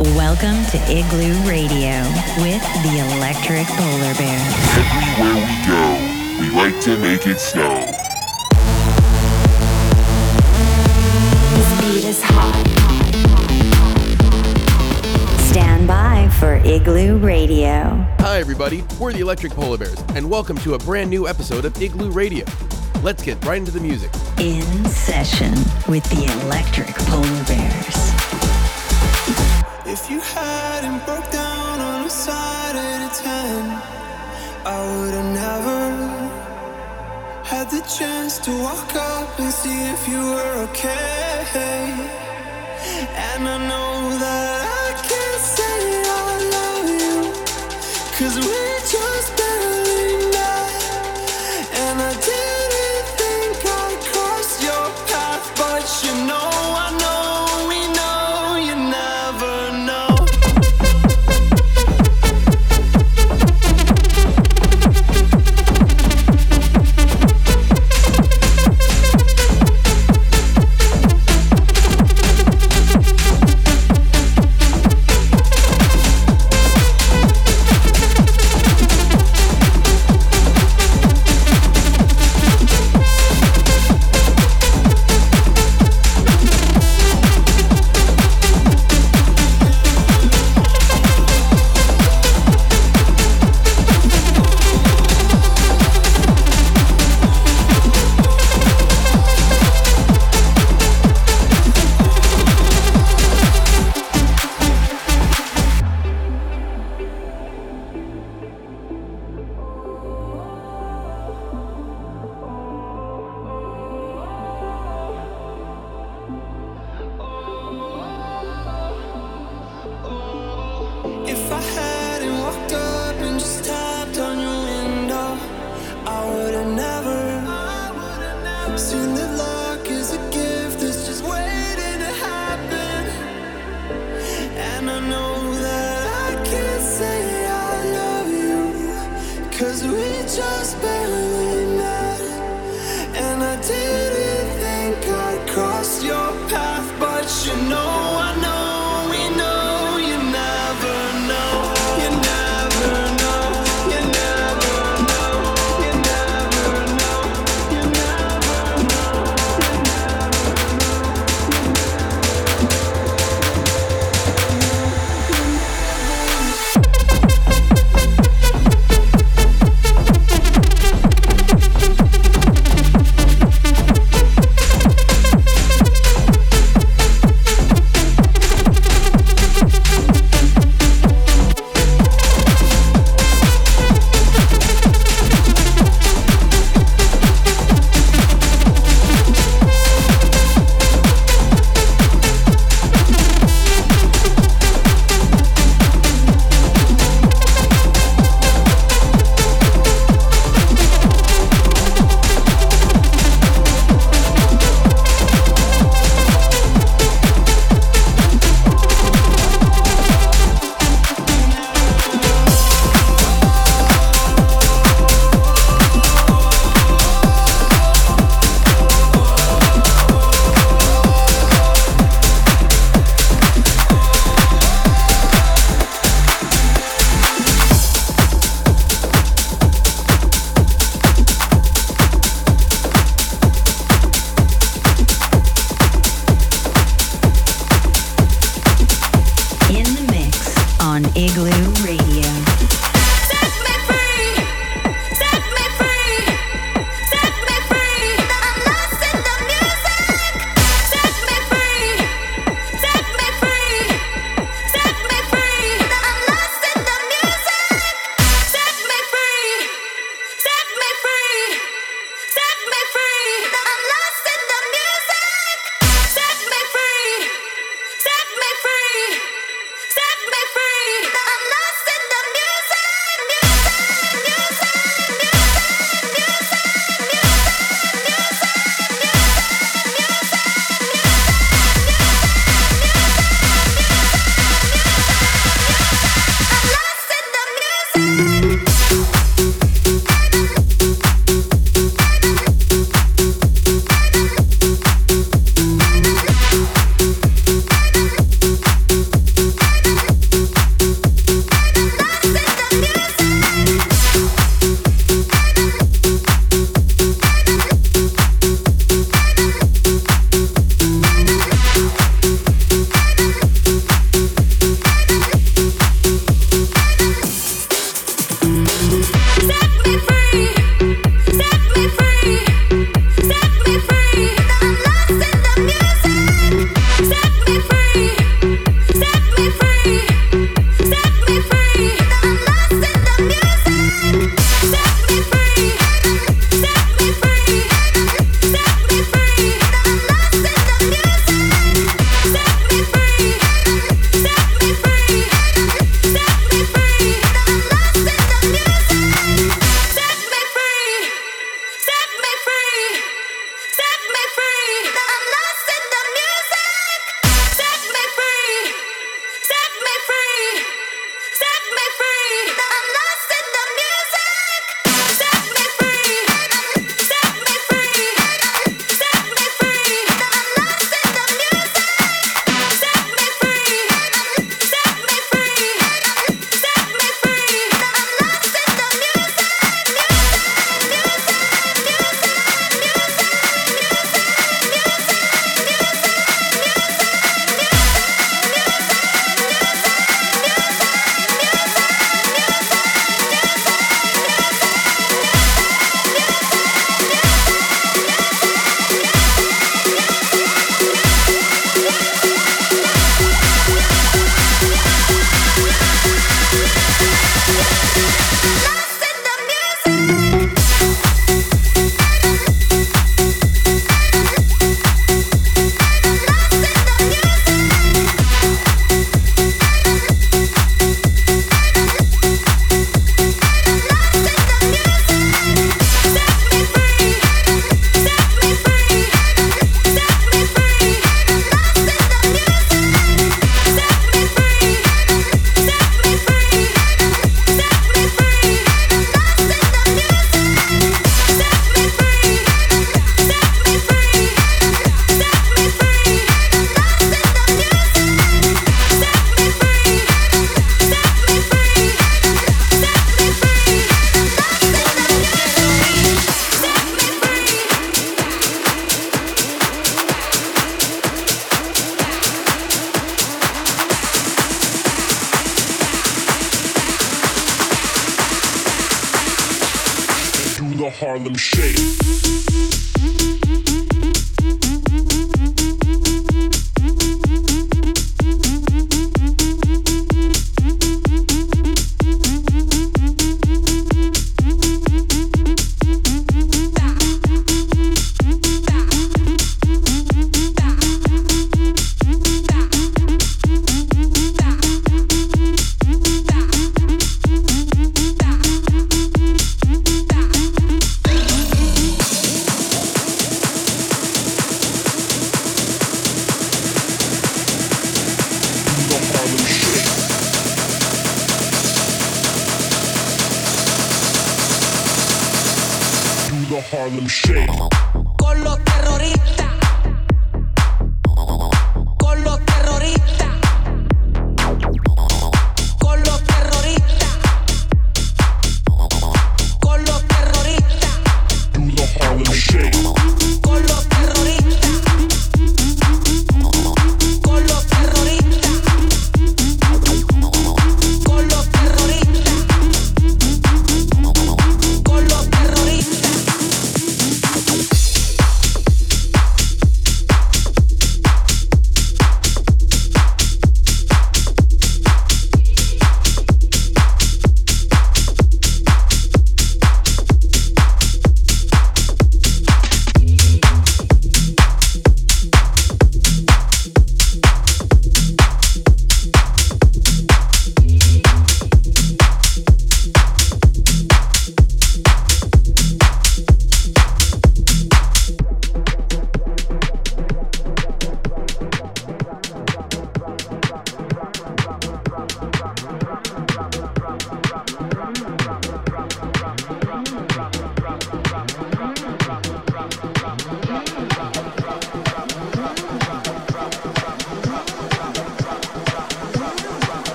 Welcome to Igloo Radio with the Electric Polar Bear. Everywhere we go, we like to make it snow. This beat is hot. Stand by for Igloo Radio. Hi, everybody. We're the Electric Polar Bears, and welcome to a brand new episode of Igloo Radio. Let's get right into the music. In session with the Electric Polar Bears. If you hadn't broke down on a side of ten, I would have never had the chance to walk up and see if you were okay. And I know that I can't say I love you, cause we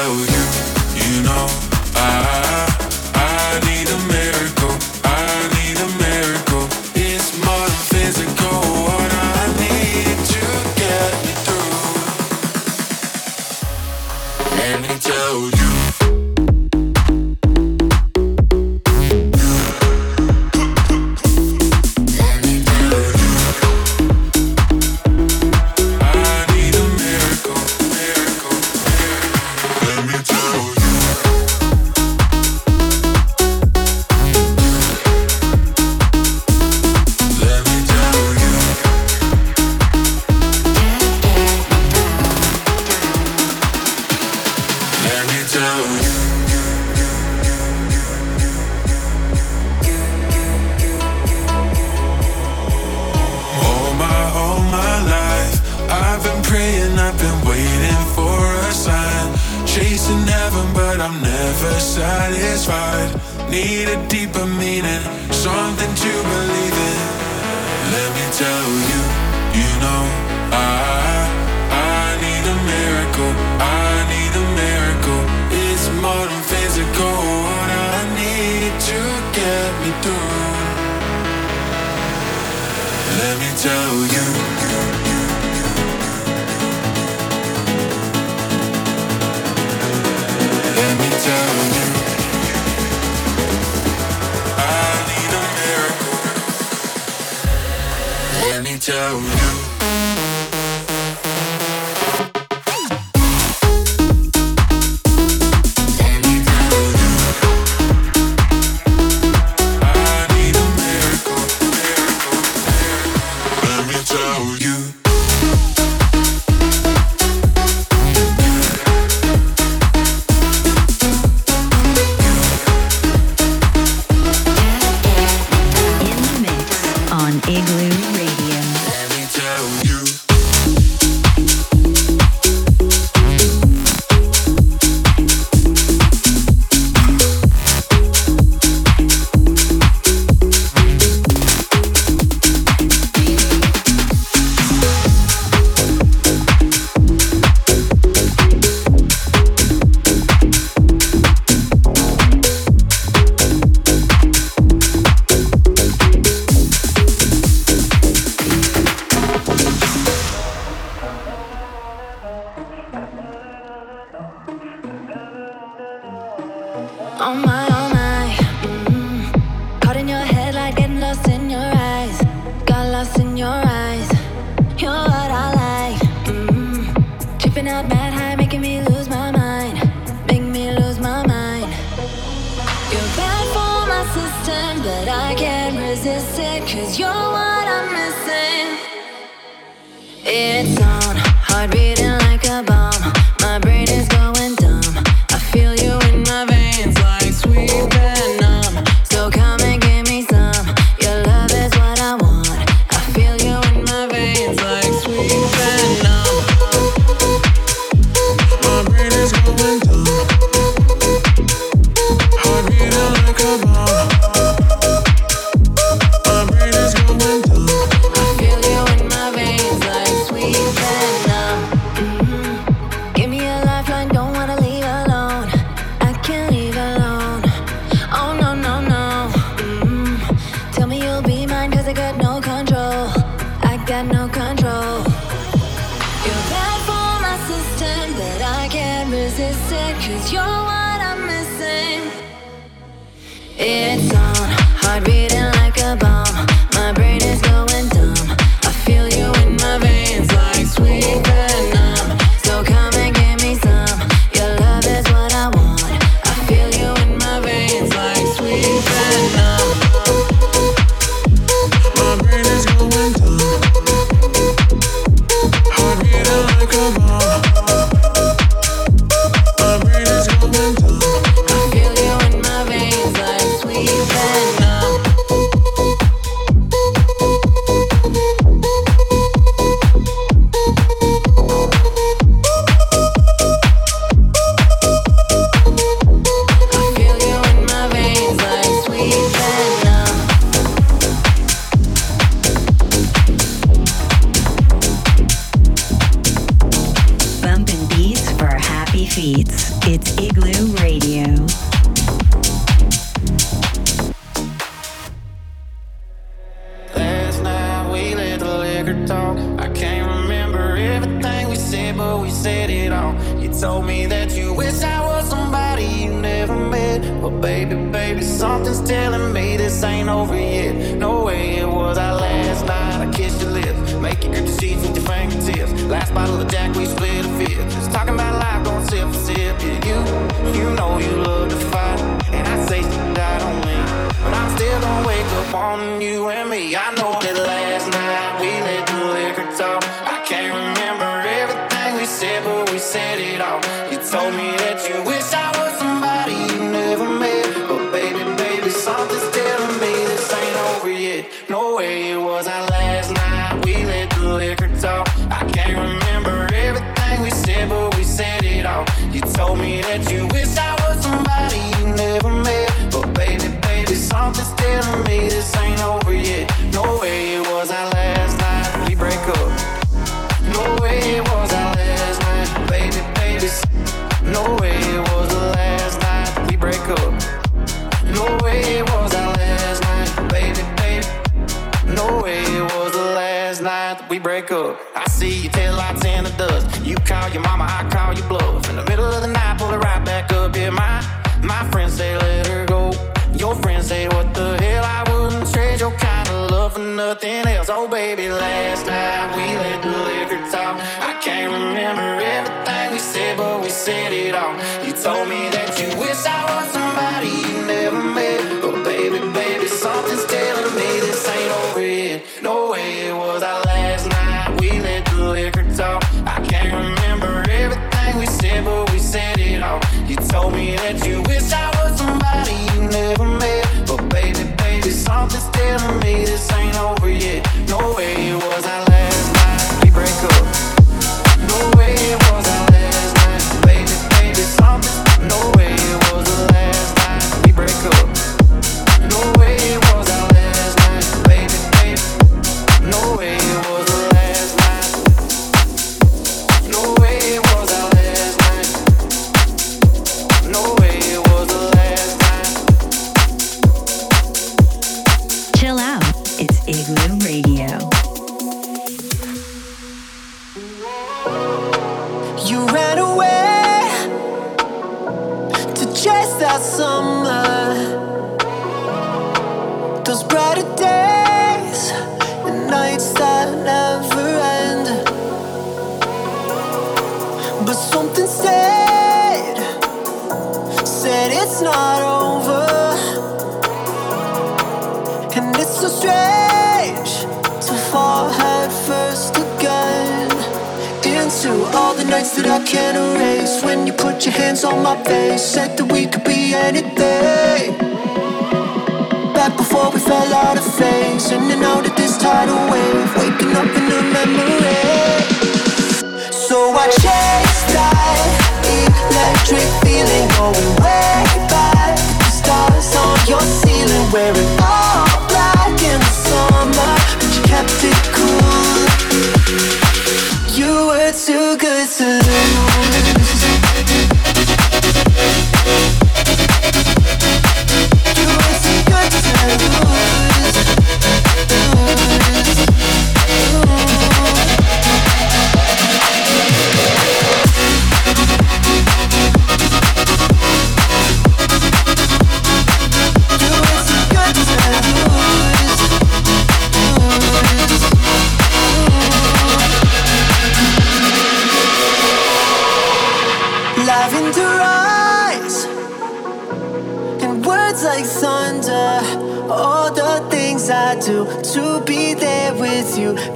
tell you, you know, I cause blow.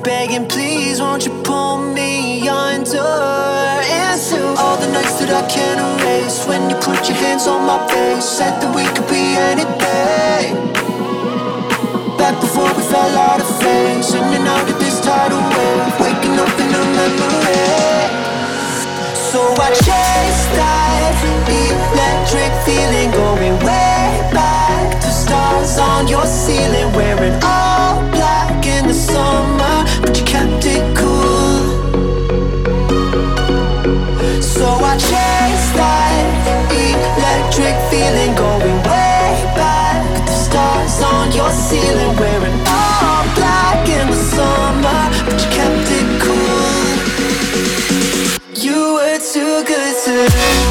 begging, please, won't you pull me under? Into all the nights that I can't erase. When you put your hands on my face, said that we could be anything. Back before we fell out of phase, in and out of this tidal wave, waking up in a memory. So I chase that electric feeling, going way back to stars on your ceiling, wearing all. electric feeling going way back. The stars on your ceiling, wearing all black in the summer, but you kept it cool. You were too good to.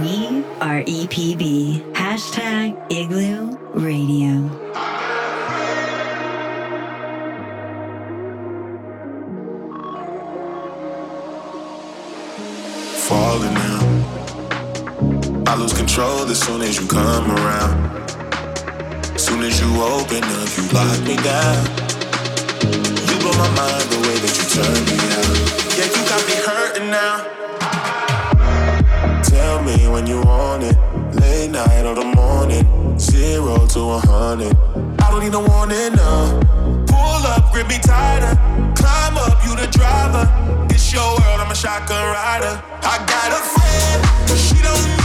We are EPB. Hashtag Igloo Radio. falling now. I lose control as soon as you come around. As soon as you open up, you lock me down. You blow my mind the way that you turn me out. Yeah, you got me hurting now. Tell me when you want it. Late night or the morning. Zero to a hundred. I don't need no warning, no. Pull up, grip me tighter. Climb up, you the driver. It's your world, I'm a shotgun rider. I got a friend, she don't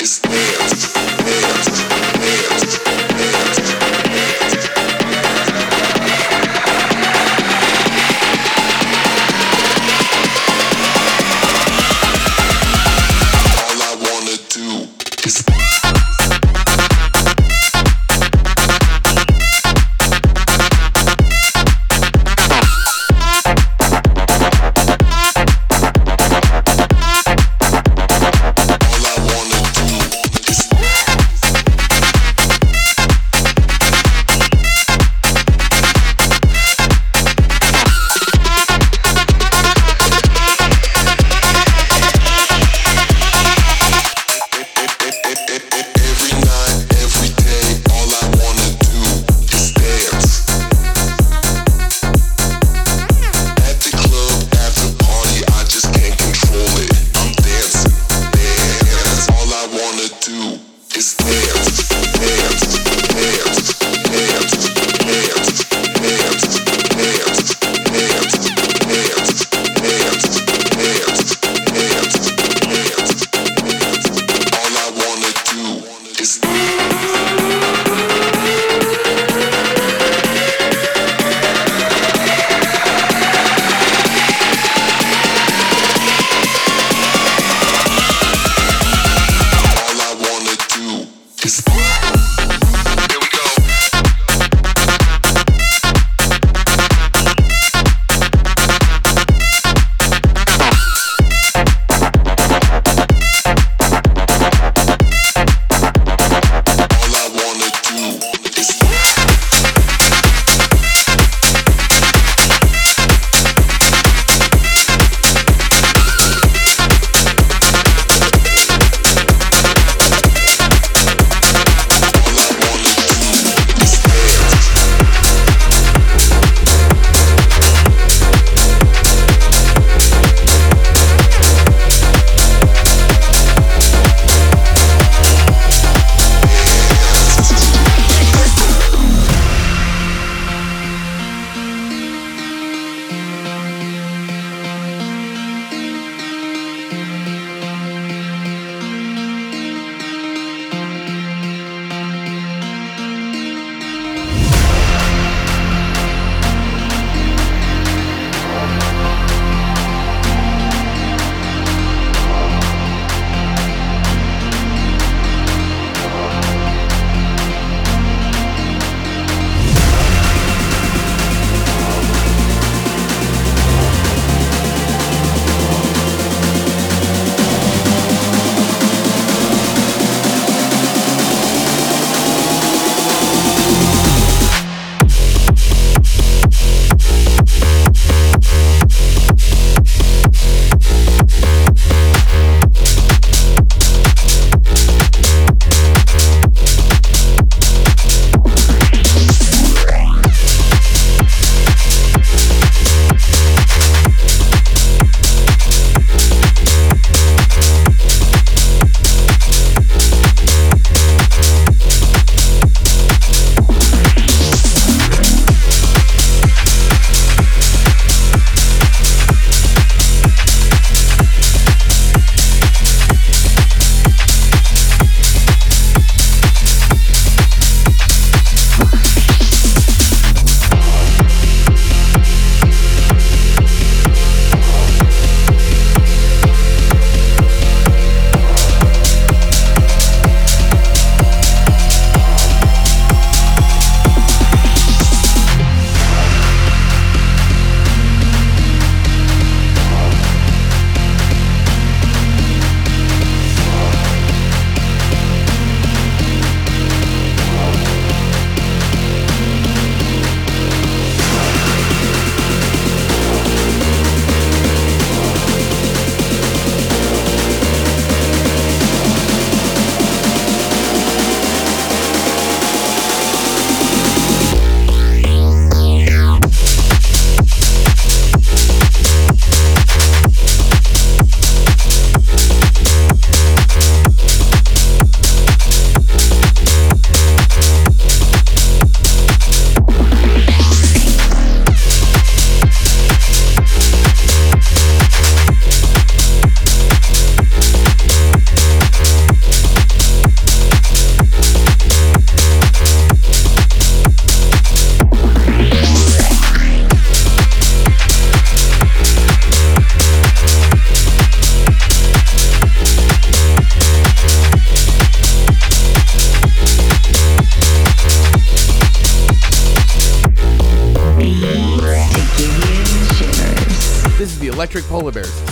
Just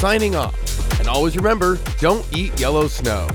signing off. And always remember, don't eat yellow snow.